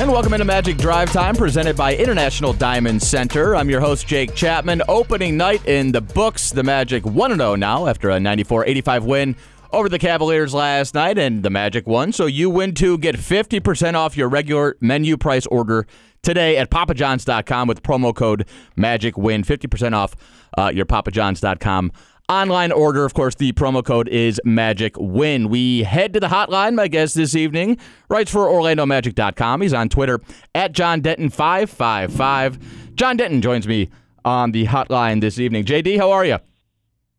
And welcome into Magic Drive Time, presented by International Diamond Center. I'm your host, Jake Chapman. Opening night in the books. The Magic 1 0 now after a 94 85 win over the Cavaliers last night, and the Magic won. So you win two, get 50% off your regular menu price order today at papajohns.com with promo code MAGICWIN. 50% off uh, your papajohns.com online order. Of course, the promo code is Magic Win. We head to the hotline. My guest this evening writes for OrlandoMagic.com. He's on Twitter at John Denton555. John Denton joins me on the hotline this evening. JD, how are you?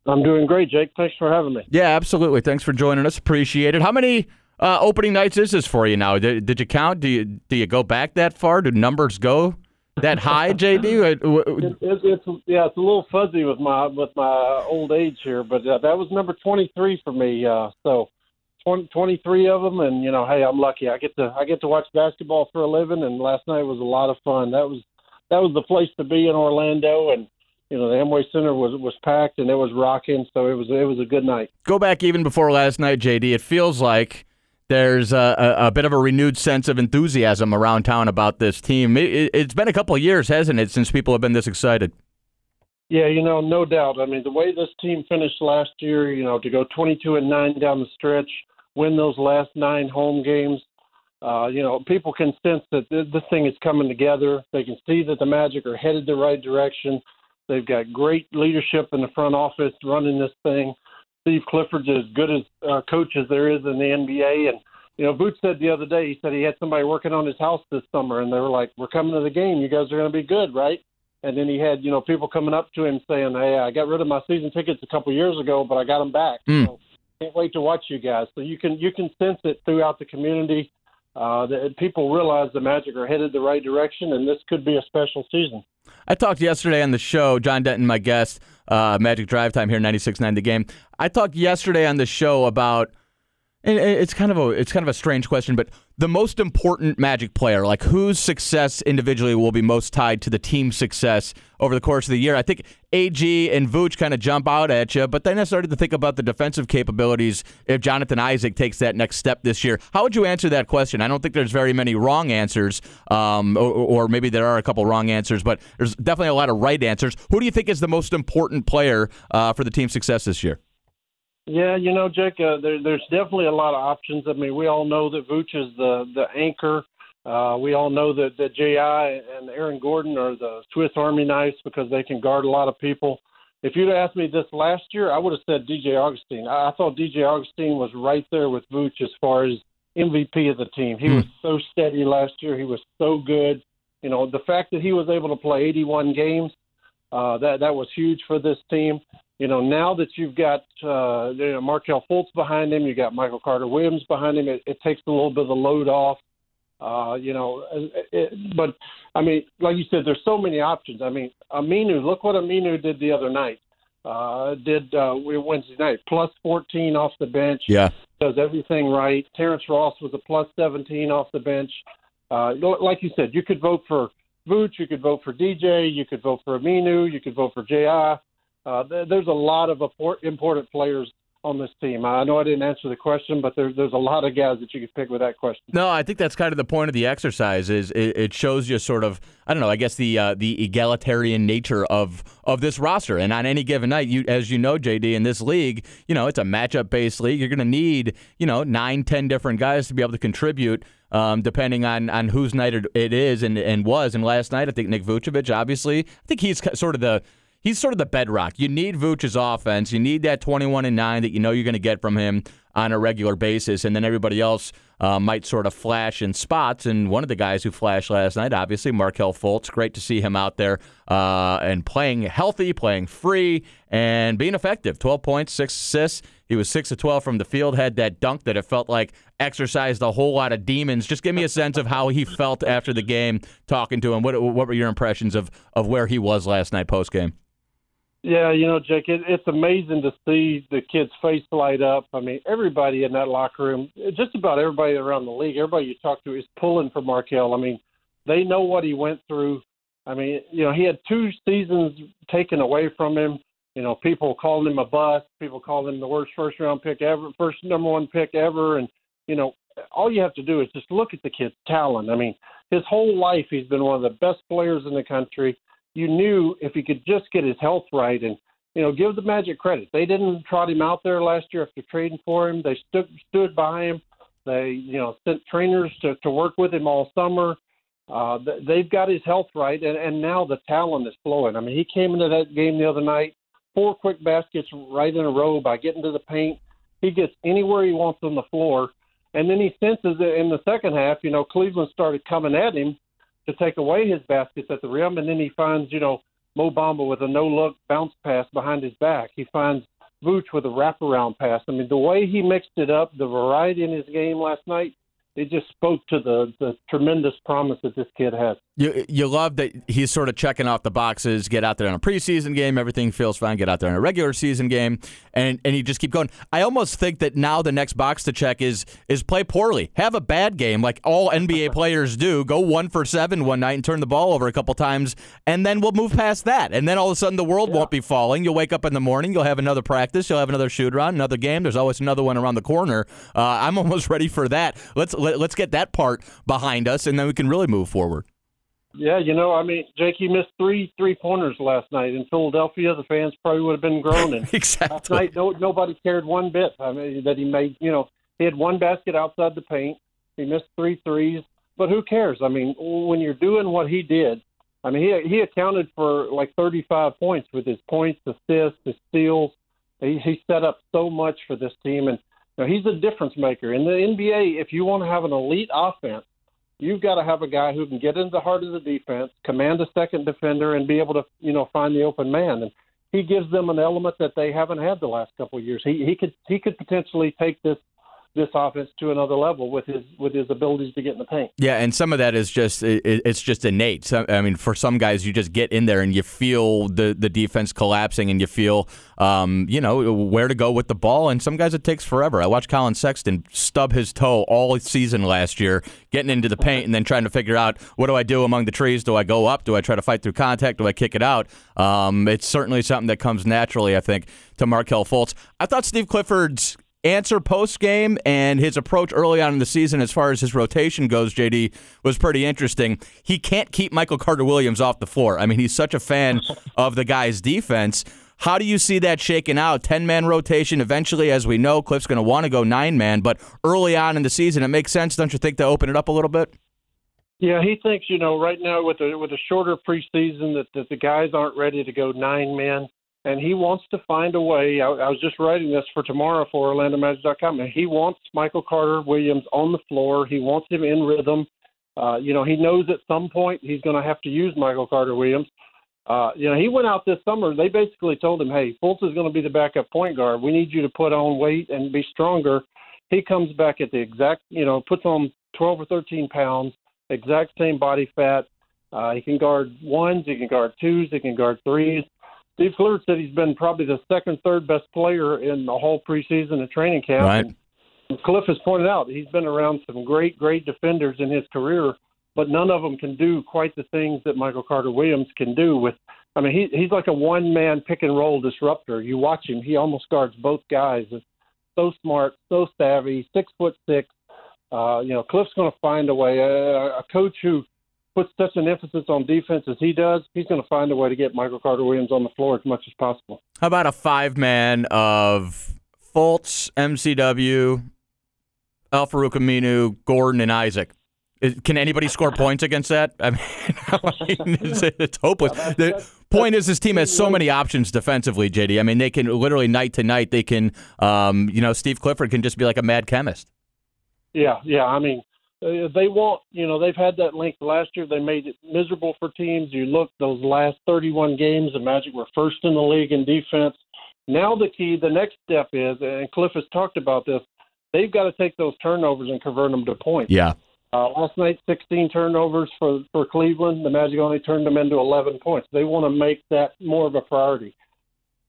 I'm doing great, Jake. Thanks for having me. Yeah, absolutely. Thanks for joining us. Appreciate it. How many uh, opening nights is this for you now? Did, did you count? Do you do you go back that far? Do numbers go that high, JD? It, it, it's yeah, it's a little fuzzy with my with my old age here, but uh, that was number 23 for me. Uh, so 20, 23 of them, and you know, hey, I'm lucky. I get to I get to watch basketball for a living, and last night was a lot of fun. That was that was the place to be in Orlando, and you know, the Amway Center was was packed and it was rocking, so it was it was a good night. Go back even before last night, JD. It feels like there's a, a, bit of a renewed sense of enthusiasm around town about this team. It, has been a couple of years, hasn't it, since people have been this excited? Yeah, you know, no doubt. I mean, the way this team finished last year, you know, to go 22 and nine down the stretch, win those last nine home games, uh, you know, people can sense that this thing is coming together. They can see that the Magic are headed the right direction. They've got great leadership in the front office running this thing. Steve Clifford's as good as uh, coach as there is in the NBA. And, you know, Boots said the other day, he said he had somebody working on his house this summer, and they were like, We're coming to the game. You guys are going to be good, right? And then he had, you know, people coming up to him saying, Hey, I got rid of my season tickets a couple years ago, but I got them back. Mm. So can't wait to watch you guys. So you can you can sense it throughout the community. Uh, that people realize the Magic are headed the right direction, and this could be a special season. I talked yesterday on the show, John Denton, my guest, uh, Magic Drive Time here, 96.9 The Game. I talked yesterday on the show about it's kind of a it's kind of a strange question, but the most important Magic player, like whose success individually will be most tied to the team's success over the course of the year. I think AG and Vooch kind of jump out at you, but then I started to think about the defensive capabilities if Jonathan Isaac takes that next step this year. How would you answer that question? I don't think there's very many wrong answers, um, or, or maybe there are a couple wrong answers, but there's definitely a lot of right answers. Who do you think is the most important player uh, for the team's success this year? Yeah, you know, Jake, uh, there, there's definitely a lot of options. I mean, we all know that Vooch is the the anchor. Uh, we all know that that JI and Aaron Gordon are the Swiss Army knives because they can guard a lot of people. If you'd asked me this last year, I would have said DJ Augustine. I, I thought DJ Augustine was right there with Vooch as far as MVP of the team. He hmm. was so steady last year. He was so good. You know, the fact that he was able to play 81 games, uh, that that was huge for this team you know, now that you've got uh, you know, Markelle Fultz behind him, you got Michael Carter Williams behind him. It, it takes a little bit of the load off. Uh, you know, it, but I mean, like you said, there's so many options. I mean, Aminu, look what Aminu did the other night. Uh, did uh, Wednesday night plus 14 off the bench. Yeah, does everything right. Terrence Ross was a plus 17 off the bench. Uh, like you said, you could vote for Vooch, you could vote for DJ, you could vote for Aminu, you could vote for JI. Uh, there's a lot of important players on this team. I know I didn't answer the question, but there's there's a lot of guys that you could pick with that question. No, I think that's kind of the point of the exercise. Is it, it shows you sort of I don't know. I guess the uh, the egalitarian nature of of this roster, and on any given night, you as you know, JD, in this league, you know it's a matchup based league. You're going to need you know nine, ten different guys to be able to contribute. Um, depending on, on whose night it is and, and was. And last night, I think Nick Vucevic, obviously, I think he's sort of the he's sort of the bedrock. You need Vooch's offense. You need that 21 and 9 that you know you're going to get from him. on a regular basis, and then everybody else uh, might sort of flash in spots. And one of the guys who flashed last night, obviously, Markelle Fultz. Great to see him out there uh, and playing healthy, playing free, and being effective. 12 points, six assists. He was 6 of 12 from the field, had that dunk that it felt like exercised a whole lot of demons. Just give me a sense of how he felt after the game talking to him. What, what were your impressions of, of where he was last night post game? Yeah, you know, Jake, it, it's amazing to see the kid's face light up. I mean, everybody in that locker room, just about everybody around the league, everybody you talk to is pulling for Markelle. I mean, they know what he went through. I mean, you know, he had two seasons taken away from him. You know, people called him a bust. People called him the worst first round pick ever, first number one pick ever. And, you know, all you have to do is just look at the kid's talent. I mean, his whole life, he's been one of the best players in the country you knew if he could just get his health right and you know give the Magic credit. They didn't trot him out there last year after trading for him. They stood stood by him. They you know sent trainers to to work with him all summer. Uh, they've got his health right, and, and now the talent is flowing. I mean, he came into that game the other night, four quick baskets right in a row by getting to the paint. He gets anywhere he wants on the floor, and then he senses that in the second half, you know, Cleveland started coming at him, to take away his baskets at the rim, and then he finds, you know, Mo Bamba with a no-look bounce pass behind his back. He finds Vooch with a wraparound pass. I mean, the way he mixed it up, the variety in his game last night, it just spoke to the the tremendous promise that this kid has. You you love that he's sort of checking off the boxes. Get out there in a preseason game, everything feels fine. Get out there in a regular season game, and and you just keep going. I almost think that now the next box to check is is play poorly, have a bad game like all NBA players do. Go one for seven one night and turn the ball over a couple times, and then we'll move past that. And then all of a sudden the world yeah. won't be falling. You'll wake up in the morning, you'll have another practice, you'll have another shoot around, another game. There's always another one around the corner. Uh, I'm almost ready for that. Let's let, us let us get that part behind us, and then we can really move forward. Yeah, you know, I mean, Jake, he missed three three pointers last night in Philadelphia. The fans probably would have been groaning. exactly. Last night, no, nobody cared one bit. I mean, that he made. You know, he had one basket outside the paint. He missed three threes, but who cares? I mean, when you're doing what he did, I mean, he he accounted for like 35 points with his points, assists, his steals. He he set up so much for this team, and you know, he's a difference maker in the NBA. If you want to have an elite offense you've got to have a guy who can get into the heart of the defense, command a second defender, and be able to, you know, find the open man. And he gives them an element that they haven't had the last couple of years. He he could he could potentially take this this offense to another level with his with his abilities to get in the paint. Yeah, and some of that is just it, it's just innate. I mean, for some guys, you just get in there and you feel the the defense collapsing, and you feel um, you know where to go with the ball. And some guys, it takes forever. I watched Collin Sexton stub his toe all season last year, getting into the paint, and then trying to figure out what do I do among the trees? Do I go up? Do I try to fight through contact? Do I kick it out? Um, it's certainly something that comes naturally, I think, to Markelle Fultz. I thought Steve Clifford's answer post game and his approach early on in the season as far as his rotation goes, JD, was pretty interesting. He can't keep Michael Carter Williams off the floor. I mean, he's such a fan of the guy's defense. How do you see that shaking out? 10 man rotation. Eventually, as we know, Cliff's going to want to go nine man, but early on in the season, it makes sense, don't you think, to open it up a little bit? Yeah, he thinks, you know, right now with a with a shorter preseason that, that the guys aren't ready to go nine men and he wants to find a way. I, I was just writing this for tomorrow for OrlandoMagic.com, and he wants Michael Carter Williams on the floor. He wants him in rhythm. Uh, you know, he knows at some point he's going to have to use Michael Carter Williams. Uh, you know, he went out this summer. They basically told him, "Hey, Fultz is going to be the backup point guard. We need you to put on weight and be stronger." He comes back at the exact, you know, puts on 12 or 13 pounds, exact same body fat. Uh, he can guard ones, he can guard twos, he can guard threes. Steve Clifford said he's been probably the second, third best player in the whole preseason and training camp. Right. And Cliff has pointed out he's been around some great, great defenders in his career, but none of them can do quite the things that Michael Carter Williams can do. With, I mean, he, he's like a one-man pick and roll disruptor. You watch him; he almost guards both guys. It's so smart, so savvy, six foot six. Uh, you know, Cliff's going to find a way. A, a coach who puts such an emphasis on defense as he does, he's going to find a way to get Michael Carter Williams on the floor as much as possible. How about a five man of Fultz, MCW, Al Aminu, Gordon, and Isaac? Can anybody score points against that? I mean, it's, it's hopeless. The point is, this team has so many options defensively, JD. I mean, they can literally night to night. They can, um, you know, Steve Clifford can just be like a mad chemist. Yeah, yeah. I mean, they want, you know, they've had that length last year. They made it miserable for teams. You look those last 31 games, the Magic were first in the league in defense. Now the key, the next step is, and Cliff has talked about this. They've got to take those turnovers and convert them to points. Yeah. Uh, last night, 16 turnovers for for Cleveland. The Magic only turned them into 11 points. They want to make that more of a priority.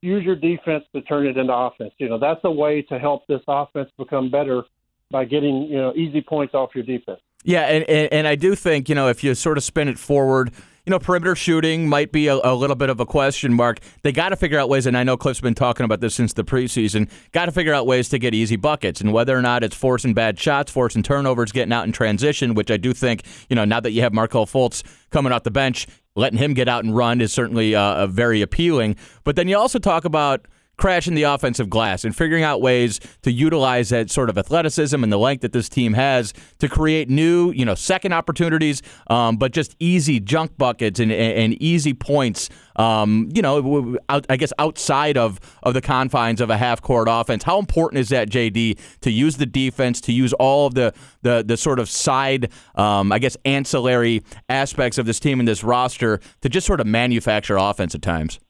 Use your defense to turn it into offense. You know that's a way to help this offense become better by getting you know easy points off your defense. Yeah, and, and, and I do think you know if you sort of spin it forward, you know, perimeter shooting might be a, a little bit of a question mark. They got to figure out ways, and I know Cliff's been talking about this since the preseason. Got to figure out ways to get easy buckets, and whether or not it's forcing bad shots, forcing turnovers, getting out in transition, which I do think you know now that you have Markelle Fultz coming off the bench, letting him get out and run is certainly uh, very appealing. But then you also talk about crashing the offensive glass and figuring out ways to utilize that sort of athleticism and the length that this team has to create new, you know, second opportunities, um, but just easy junk buckets and, and easy points. Um, you know, out, I guess outside of of the confines of a half court offense. How important is that, JD, to use the defense, to use all of the the the sort of side, um, I guess, ancillary aspects of this team and this roster to just sort of manufacture offense at times.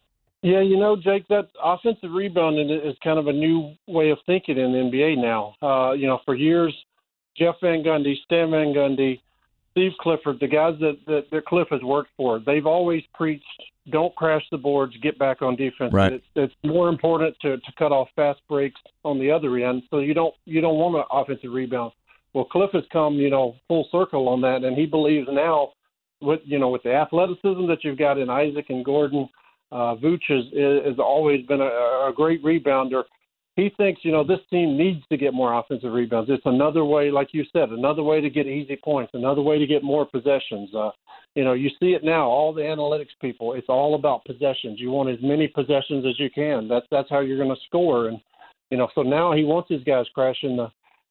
Yeah, you know, Jake, that offensive rebounding is kind of a new way of thinking in the NBA now. Uh, you know, for years, Jeff Van Gundy, Stan Van Gundy, Steve Clifford, the guys that, that, that Cliff has worked for, they've always preached don't crash the boards, get back on defense. Right. It's, it's more important to, to cut off fast breaks on the other end, so you don't you don't want an offensive rebound. Well, Cliff has come, you know, full circle on that, and he believes now with you know with the athleticism that you've got in Isaac and Gordon – uh, Vooch has, has always been a, a great rebounder. He thinks, you know, this team needs to get more offensive rebounds. It's another way, like you said, another way to get easy points, another way to get more possessions. Uh, you know, you see it now. All the analytics people, it's all about possessions. You want as many possessions as you can. That's that's how you're going to score. And you know, so now he wants his guys crashing the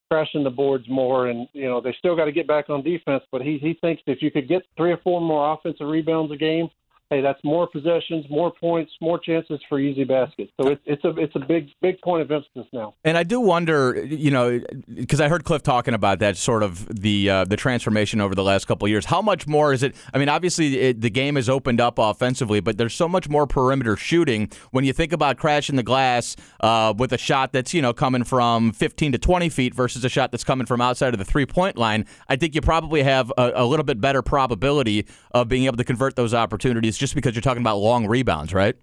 crashing the boards more. And you know, they still got to get back on defense. But he he thinks if you could get three or four more offensive rebounds a game, hey, that's more possessions, more points, more chances for easy baskets. So it's it's a it's a big big point of emphasis now. And I do wonder, you know, because I heard Cliff talking about that sort of the uh, the transformation over the last couple years. How much more is it? I mean, obviously it, the game has opened up offensively, but there's so much more perimeter shooting when you think about crashing the glass uh, with a shot that's you know coming from 15 to 20 feet versus a shot that's coming from outside of the three point line. I think you probably have a, a little bit better probability of being able to convert those opportunities just because you're talking about long rebounds, right?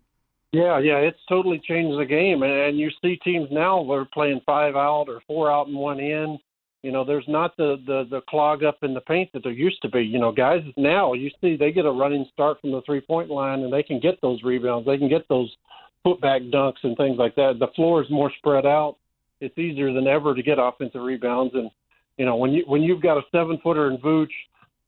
Yeah, yeah, it's totally changed the game, and you see teams now they are playing five out or four out and one in. You know, there's not the the the clog up in the paint that there used to be. You know, guys now you see they get a running start from the three point line, and they can get those rebounds, they can get those putback dunks and things like that. The floor is more spread out. It's easier than ever to get offensive rebounds, and you know when you when you've got a seven footer in Vooch,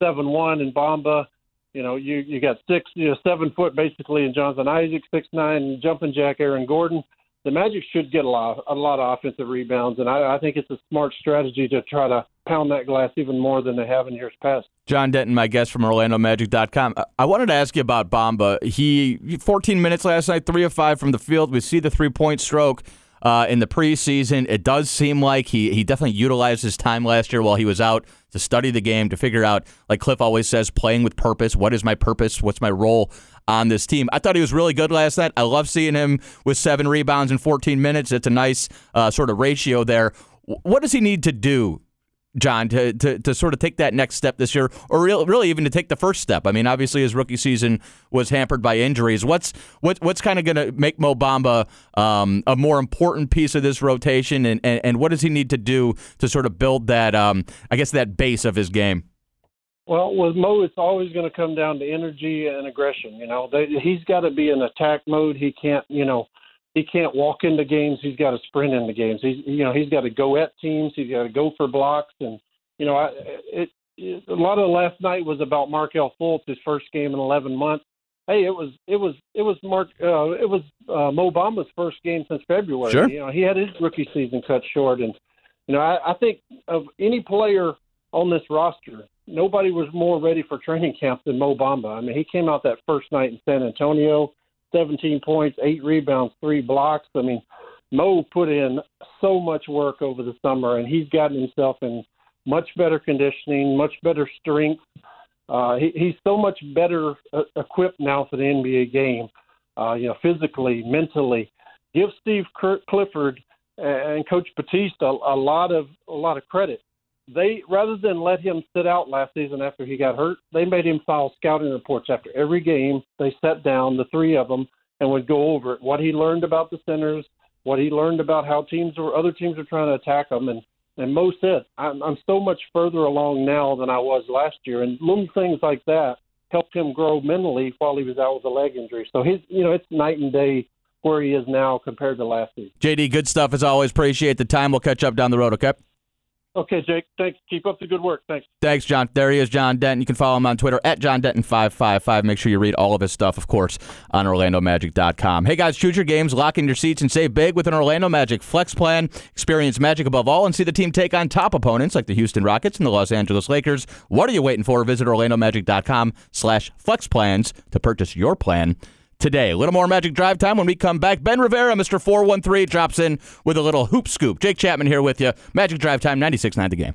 seven one in Bamba, you know, you you got six, you know, seven foot basically in Jonathan Isaac, six nine jumping jack Aaron Gordon. The Magic should get a lot a lot of offensive rebounds, and I, I think it's a smart strategy to try to pound that glass even more than they have in years past. John Denton, my guest from OrlandoMagic.com. I wanted to ask you about Bamba. He 14 minutes last night, three of five from the field. We see the three point stroke uh, in the preseason. It does seem like he he definitely utilized his time last year while he was out to study the game to figure out, like Cliff always says, playing with purpose. What is my purpose? What's my role on this team? I thought he was really good last night. I love seeing him with seven rebounds in 14 minutes. It's a nice uh, sort of ratio there. What does he need to do John, to, to, to sort of take that next step this year, or really, really even to take the first step? I mean, obviously his rookie season was hampered by injuries. What's what, what's kind of going to make Mo Bamba um, a more important piece of this rotation, and, and, and what does he need to do to sort of build that, um, I guess, that base of his game? Well, with Mo, it's always going to come down to energy and aggression. You know, they, he's got to be in attack mode. He can't, you know, he can't walk into games. He's got to sprint into games. He's you know he's got to go at teams. He's got to go for blocks, and you know I, it, it a lot of last night was about Markelle Fultz, his first game in 11 months. Hey, it was it was it was Mark uh, it was uh, Mo Bamba's first game since February. Sure. You know he had his rookie season cut short, and you know I, I think of any player on this roster, nobody was more ready for training camp than Mo Bamba. I mean, he came out that first night in San Antonio, 17 points, eight rebounds, three blocks. I mean, Mo put in so much work over the summer, and he's gotten himself in much better conditioning, much better strength. Uh, he, he's so much better uh, equipped now for the NBA game, uh, you know, physically, mentally. Give Steve Clifford and Coach Batiste a, a lot of a lot of credit they rather than let him sit out last season after he got hurt, they made him file scouting reports after every game. They sat down, the three of them, and would go over it, what he learned about the centers, what he learned about how teams or other teams are trying to attack him, and and Mo said, I'm, I'm so much further along now than I was last year, and little things like that helped him grow mentally while he was out with a leg injury. So his, you know, it's night and day where he is now compared to last season. JD, good stuff as always. Appreciate the time. We'll catch up down the road. Okay. Okay, Jake. Thanks. Keep up the good work. Thanks. Thanks, John. There he is, John Denton. You can follow him on Twitter at John Denton555. Make sure you read all of his stuff, of course, on OrlandoMagic.com. Hey, guys, choose your games, lock in your seats, and save big with an Orlando Magic Flex Plan. Experience magic above all and see the team take on top opponents like the Houston Rockets and the Los Angeles Lakers. What are you waiting for? Visit OrlandoMagic.com slash Flex Plans to purchase your plan today. A little more Magic Drive time when we come back. Ben Rivera, Mr. 413, drops in with a little hoop scoop. Jake Chapman here with you. Magic Drive time, 96.9 the game.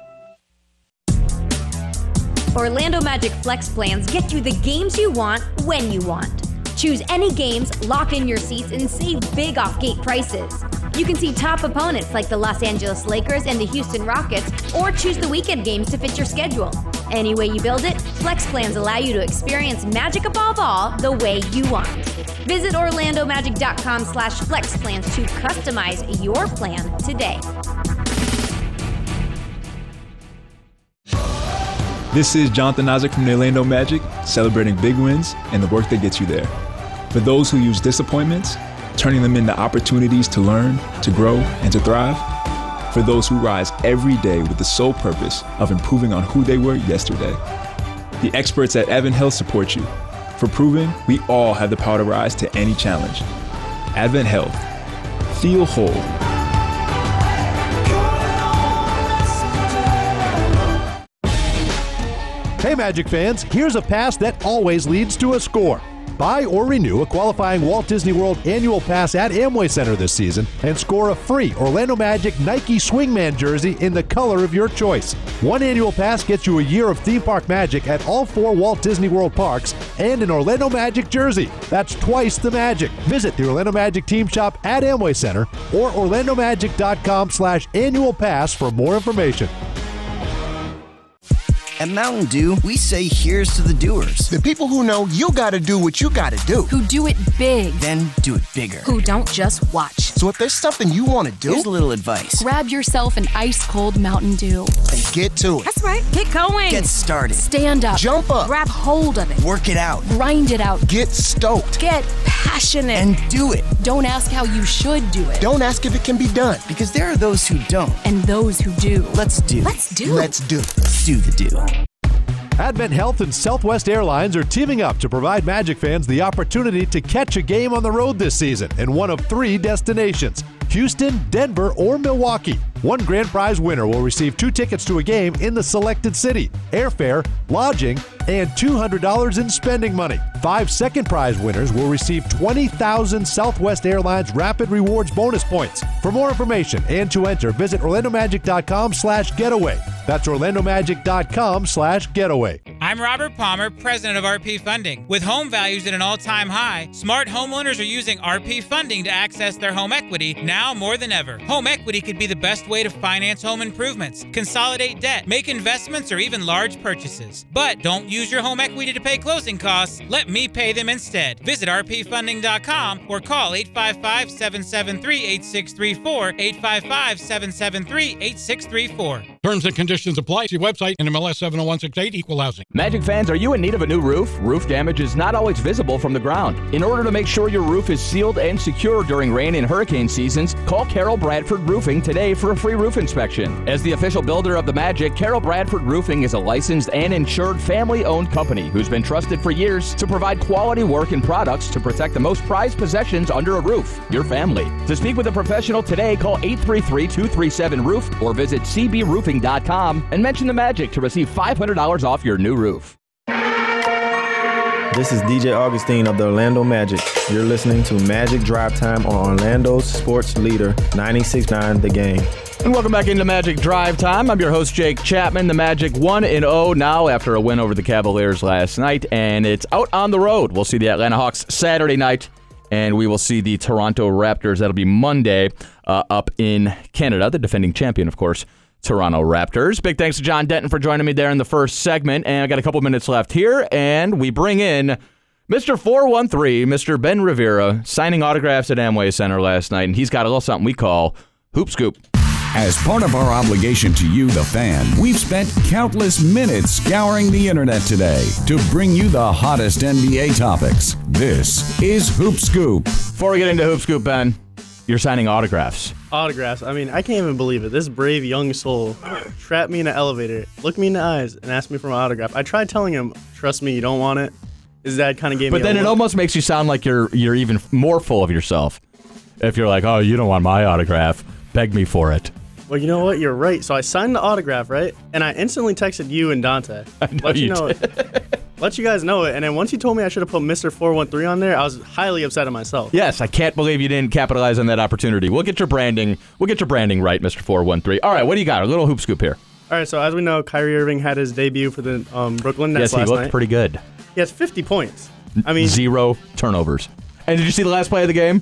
Orlando Magic Flex plans get you the games you want when you want. Choose any games, lock in your seats, and save big off gate prices. You can see top opponents like the Los Angeles Lakers and the Houston Rockets, or choose the weekend games to fit your schedule. Any way you build it, Flex plans allow you to experience magic above all the way you want. Visit OrlandoMagic.com slash flex plans to customize your plan today. This is Jonathan Isaac from the Orlando Magic, celebrating big wins and the work that gets you there. For those who use disappointments, turning them into opportunities to learn, to grow, and to thrive. For those who rise every day with the sole purpose of improving on who they were yesterday. The experts at Advent Health support you for proving we all have the power to rise to any challenge. Advent Health. Feel whole. Hey, Magic fans, here's a pass that always leads to a score. Buy or renew a qualifying Walt Disney World annual pass at Amway Center this season and score a free Orlando Magic Nike Swingman jersey in the color of your choice. One annual pass gets you a year of theme park magic at all four Walt Disney World parks and an Orlando Magic jersey. That's twice the magic. Visit the Orlando Magic team shop at Amway Center or orlandomagic.com slash annual pass for more information. At Mountain Dew, we say here's to the doers. The people who know you gotta do what you gotta do. Who do it big. Then do it bigger. Who don't just watch. So if there's something you wanna do, here's a little advice. Grab yourself an ice cold Mountain Dew. And get to it. That's right. Get going. Get started. Stand up. Jump up. Grab hold of it. Work it out. Grind it out. Get stoked. Get passionate. And do it. Don't ask how you should do it. Don't ask if it can be done. Because there are those who don't. And those who do. Let's do. Let's do. Let's do. Let's do the do. Advent Health and Southwest Airlines are teaming up to provide Magic fans the opportunity to catch a game on the road this season in one of three destinations Houston, Denver, or Milwaukee. One grand prize winner will receive two tickets to a game in the selected city, airfare, lodging, and $200 in spending money. Five second prize winners will receive 20,000 Southwest Airlines Rapid Rewards bonus points. For more information and to enter, visit orlandomagic.com slash getaway. That's orlandomagic.com slash getaway. I'm Robert Palmer, president of RP Funding. With home values at an all-time high, smart homeowners are using RP Funding to access their home equity now more than ever. Home equity could be the best way to finance home improvements, consolidate debt, make investments, or even large purchases. But don't use your home equity to pay closing costs. Let me pay them instead. Visit rpfunding.com or call 855 773 8634, 855 773 8634. Terms and conditions apply. See website MLS 70168 Equal Housing. Magic fans, are you in need of a new roof? Roof damage is not always visible from the ground. In order to make sure your roof is sealed and secure during rain and hurricane seasons, call Carol Bradford Roofing today for a free roof inspection. As the official builder of the Magic, Carol Bradford Roofing is a licensed and insured family owned company who's been trusted for years to provide quality work and products to protect the most prized possessions under a roof your family. To speak with a professional today, call 833 237 Roof or visit cbroofing.com and mention the Magic to receive $500 off your new roof. This is DJ Augustine of the Orlando Magic. You're listening to Magic Drive Time on Orlando's sports leader, 96.9 The Game. And welcome back into Magic Drive Time. I'm your host, Jake Chapman. The Magic 1 and 0 now after a win over the Cavaliers last night, and it's out on the road. We'll see the Atlanta Hawks Saturday night, and we will see the Toronto Raptors. That'll be Monday uh, up in Canada, the defending champion, of course. Toronto Raptors. Big thanks to John Denton for joining me there in the first segment. And I got a couple minutes left here, and we bring in Mr. 413, Mr. Ben Rivera, signing autographs at Amway Center last night, and he's got a little something we call Hoop Scoop. As part of our obligation to you, the fan, we've spent countless minutes scouring the internet today to bring you the hottest NBA topics. This is Hoop Scoop. Before we get into Hoop Scoop, Ben, you're signing autographs. Autographs. I mean, I can't even believe it. This brave young soul trapped me in an elevator, looked me in the eyes, and asked me for my autograph. I tried telling him, "Trust me, you don't want it." His dad kind of gave But then it look. almost makes you sound like you're you're even more full of yourself. If you're like, oh, you don't want my autograph, beg me for it. Well, you know what? You're right. So I signed the autograph, right? And I instantly texted you and Dante. let you you know it. let you guys know it. And then once you told me I should have put Mr. 413 on there, I was highly upset at myself. Yes, I can't believe you didn't capitalize on that opportunity. We'll get your branding. We'll get your branding right, One Three. All right, what do you got? A little hoop scoop here. All right, so as we know, Kyrie Irving had his debut for the um, Brooklyn Nets yes, he looked night. pretty good. He has 50 points. I mean, zero turnovers. And did you see the last play of the game?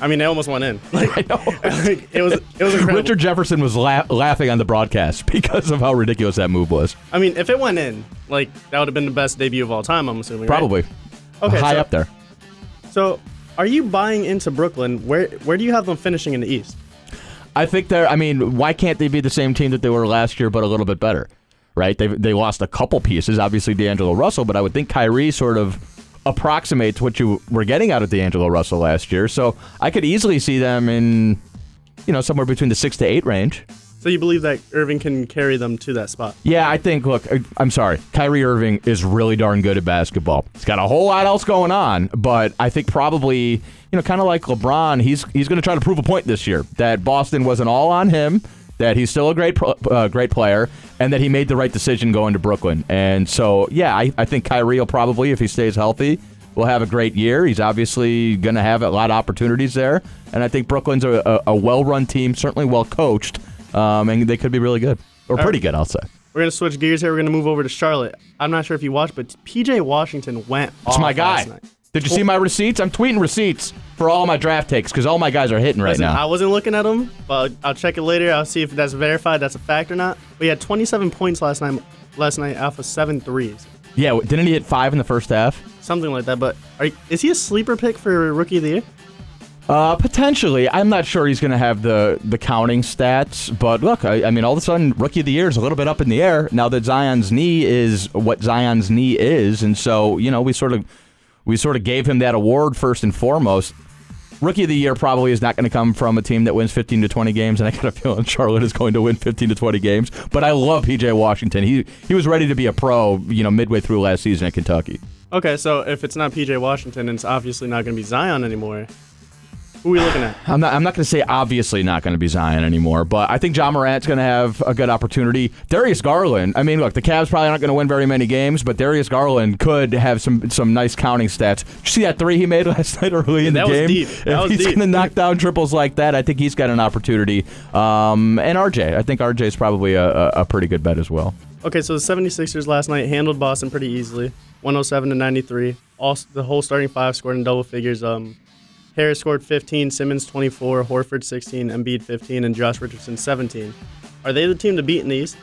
I mean, they almost went in. Like, like, it was it was incredible. Richard Jefferson was la- laughing on the broadcast because of how ridiculous that move was. I mean, if it went in, like that would have been the best debut of all time. I'm assuming. right? Probably. Okay, high so- up there. So, are you buying into Brooklyn? Where where do you have them finishing in the East? I think they're. I mean, why can't they be the same team that they were last year, but a little bit better? Right? They they lost a couple pieces, obviously D'Angelo Russell, but I would think Kyrie sort of approximates what you were getting out of D'Angelo Russell last year. So I could easily see them in, you know, somewhere between the six to eight range. So you believe that Irving can carry them to that spot? Yeah, I think. Look, I'm sorry. Kyrie Irving is really darn good at basketball. He's got a whole lot else going on, but I think probably, you know, kind of like LeBron, he's he's going to try to prove a point this year that Boston wasn't all on him, that he's still a great uh, great player, and that he made the right decision going to Brooklyn. And so, yeah, I, I think Kyrie will probably, if he stays healthy, will have a great year. He's obviously going to have a lot of opportunities there, and I think Brooklyn's a, a, a well-run team, certainly well coached, um, and they could be really good or All pretty right. good, I'll say. We're gonna switch gears here. We're gonna move over to Charlotte. I'm not sure if you watched, but PJ Washington went. It's my guy. Did you see my receipts? I'm tweeting receipts for all my draft takes because all my guys are hitting right Listen, now. I wasn't looking at them, but I'll check it later. I'll see if that's verified. That's a fact or not. We had 27 points last night. Last night, off of seven threes, yeah, w- didn't he hit five in the first half? something like that. But are, is he a sleeper pick for rookie of the year? Uh, potentially. I'm not sure he's going to have the the counting stats, but look, I, I mean, all of a sudden, rookie of the year is a little bit up in the air now that Zion's knee is what Zion's knee is, and so you know we sort of we sort of gave him that award first and foremost. Rookie of the year probably is not going to come from a team that wins 15 to 20 games, and I got a feeling Charlotte is going to win 15 to 20 games. But I love PJ Washington. He he was ready to be a pro, you know, midway through last season at Kentucky. Okay, so if it's not PJ Washington, it's obviously not going to be Zion anymore. Who are we looking at? I'm not. I'm not going to say obviously not going to be Zion anymore, but I think Ja Morant's going to have a good opportunity. Darius Garland. I mean, look, the Cavs probably aren't going to win very many games, but Darius Garland could have some some nice counting stats. Did you see that three he made last night early in that the was game? deep. If he's going to knock down triples like that, I think he's got an opportunity. Um, and RJ, I think RJ is probably a, a, a pretty good bet as well. Okay, so the 76ers last night handled Boston pretty easily, 107 to 93. All the whole starting five scored in double figures. Um, Harris scored 15, Simmons 24, Horford 16, Embiid 15, and Josh Richardson 17. Are they the team to beat in the East?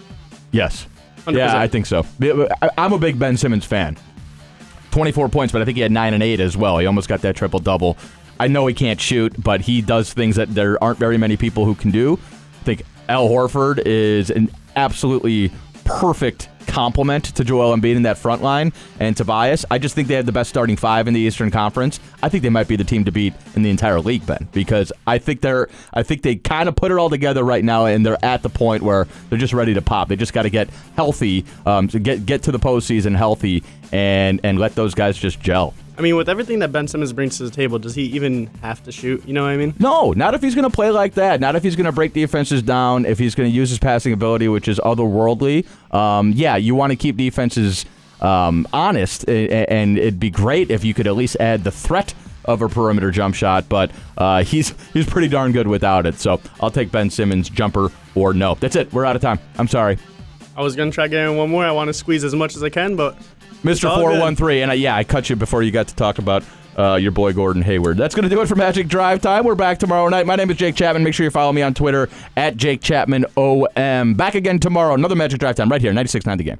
Yes. 100%. Yeah, I think so. I'm a big Ben Simmons fan. 24 points, but I think he had 9 and 8 as well. He almost got that triple double. I know he can't shoot, but he does things that there aren't very many people who can do. I think Al Horford is an absolutely perfect complement to Joel Embiid in that front line and Tobias. I just think they have the best starting five in the Eastern Conference. I think they might be the team to beat in the entire league, Ben, because I think they're I think they kind of put it all together right now, and they're at the point where they're just ready to pop. They just got to get healthy, um, to get get to the postseason healthy, and and let those guys just gel. I mean, with everything that Ben Simmons brings to the table, does he even have to shoot? You know what I mean? No, not if he's going to play like that. Not if he's going to break defenses down. If he's going to use his passing ability, which is otherworldly. Um, yeah, you want to keep defenses um, honest, and it'd be great if you could at least add the threat of a perimeter jump shot. But uh, he's he's pretty darn good without it. So I'll take Ben Simmons jumper or no. That's it. We're out of time. I'm sorry. I was gonna try getting one more. I want to squeeze as much as I can, but Mr. Four One Three, and I, yeah, I cut you before you got to talk about uh, your boy Gordon Hayward. That's going to do it for Magic Drive Time. We're back tomorrow night. My name is Jake Chapman. Make sure you follow me on Twitter at Jake Chapman OM. Back again tomorrow. Another Magic Drive Time right here, 96.9 The Game.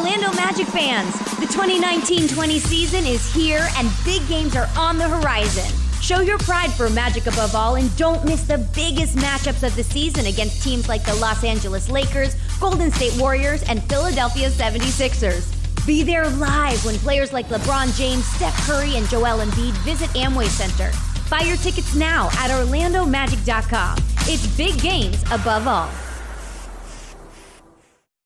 Orlando Magic fans, the 2019-20 season is here and big games are on the horizon. Show your pride for Magic above all and don't miss the biggest matchups of the season against teams like the Los Angeles Lakers, Golden State Warriors, and Philadelphia 76ers. Be there live when players like LeBron James, Steph Curry, and Joel Embiid visit Amway Center. Buy your tickets now at orlandomagic.com. It's big games above all.